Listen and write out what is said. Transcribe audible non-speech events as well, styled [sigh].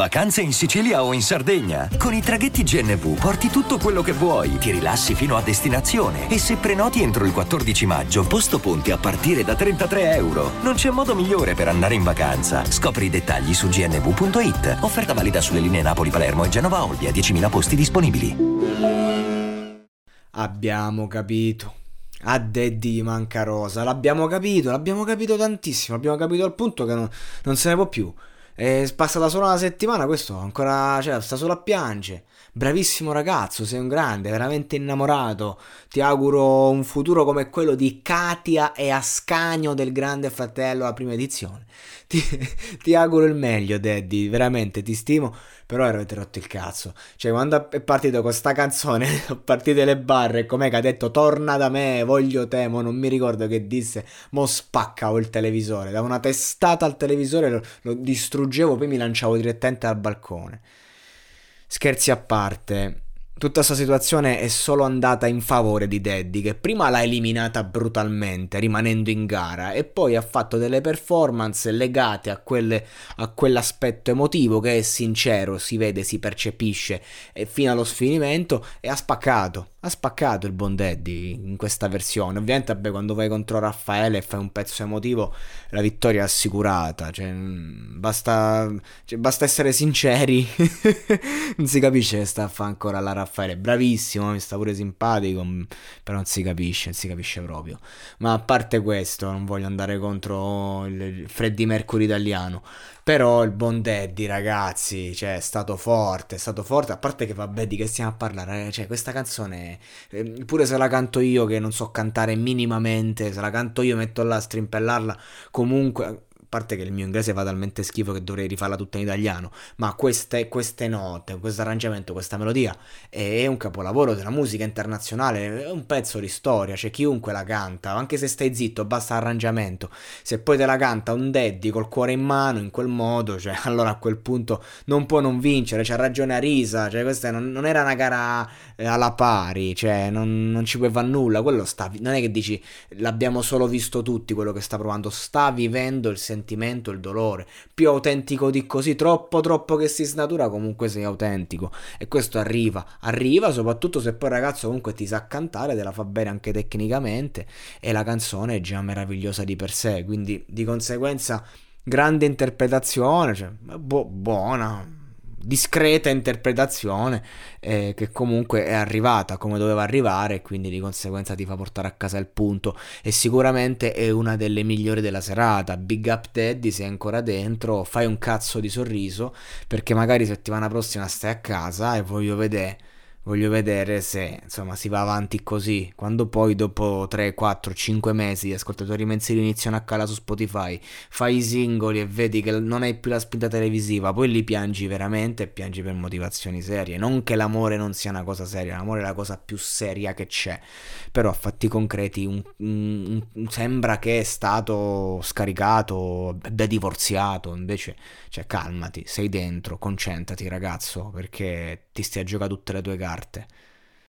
Vacanze in Sicilia o in Sardegna. Con i traghetti GNV porti tutto quello che vuoi, ti rilassi fino a destinazione e se prenoti entro il 14 maggio, posto ponti a partire da 33 euro. Non c'è modo migliore per andare in vacanza. Scopri i dettagli su gnv.it. Offerta valida sulle linee Napoli-Palermo e Genova-Olbia, 10.000 posti disponibili. Abbiamo capito. A Daddy manca Rosa, l'abbiamo capito, l'abbiamo capito tantissimo, l'abbiamo capito al punto che non, non se ne può più. È passata solo una settimana, questo ancora, cioè, sta solo a piangere. Bravissimo ragazzo, sei un grande, veramente innamorato. Ti auguro un futuro come quello di Katia e Ascanio del Grande Fratello, la prima edizione. [laughs] Ti, ti auguro il meglio, Daddy, veramente ti stimo. Però avete rotto il cazzo. Cioè, quando è partito con sta canzone, [laughs] sono partite le barre. Com'è che ha detto torna da me, voglio te. Mo non mi ricordo che disse. Mo spaccavo il televisore. Da una testata al televisore lo, lo distruggevo, poi mi lanciavo direttamente al balcone. Scherzi a parte tutta questa situazione è solo andata in favore di Daddy, che prima l'ha eliminata brutalmente, rimanendo in gara, e poi ha fatto delle performance legate a, quelle, a quell'aspetto emotivo che è sincero, si vede, si percepisce, fino allo sfinimento, e ha spaccato. Ha spaccato il buon Daddy in questa versione. Ovviamente, vabbè, quando vai contro Raffaele e fai un pezzo emotivo, la vittoria è assicurata. Cioè, basta, cioè, basta essere sinceri. [laughs] non si capisce che sta a fare ancora la Raffaele. Raffaele, bravissimo, mi sta pure simpatico, mm, però non si capisce, non si capisce proprio. Ma a parte questo, non voglio andare contro il Freddie Mercury italiano, però il buon Daddy, ragazzi, cioè, è stato forte, è stato forte, a parte che vabbè di che stiamo a parlare, eh, cioè, questa canzone, eh, pure se la canto io che non so cantare minimamente, se la canto io metto là a strimpellarla, comunque parte che il mio inglese fa talmente schifo che dovrei rifarla tutta in italiano, ma queste, queste note, questo arrangiamento, questa melodia è un capolavoro della musica internazionale, è un pezzo di storia, cioè chiunque la canta, anche se stai zitto, basta arrangiamento, se poi te la canta un daddy col cuore in mano in quel modo, cioè [laughs] allora a quel punto non può non vincere, c'ha ragione Arisa, cioè questa non, non era una gara eh, alla pari, cioè non, non ci fare nulla, quello sta, non è che dici l'abbiamo solo visto tutti quello che sta provando, sta vivendo il sentimento sentimento, il dolore. Più autentico di così, troppo troppo che si snatura, comunque sei autentico. E questo arriva, arriva soprattutto se poi il ragazzo comunque ti sa cantare, te la fa bene anche tecnicamente e la canzone è già meravigliosa di per sé, quindi di conseguenza grande interpretazione, cioè, bu- buona, discreta interpretazione eh, che comunque è arrivata come doveva arrivare e quindi di conseguenza ti fa portare a casa il punto. E sicuramente è una delle migliori della serata. Big up Teddy sei ancora dentro fai un cazzo di sorriso perché magari settimana prossima stai a casa e voglio vedere voglio vedere se insomma si va avanti così. Quando poi dopo 3 4 5 mesi gli ascoltatori mensili iniziano a calare su Spotify fai i singoli e vedi che non hai più la spinta televisiva poi li piangi veramente e piangi per motivazioni serie. Non che l'amore non sia una cosa seria l'amore è la cosa più seria che c'è però a fatti concreti un, un, un, sembra che è stato scaricato da divorziato invece cioè calmati sei dentro concentrati ragazzo perché ti stai a giocare tutte le tue carte carte.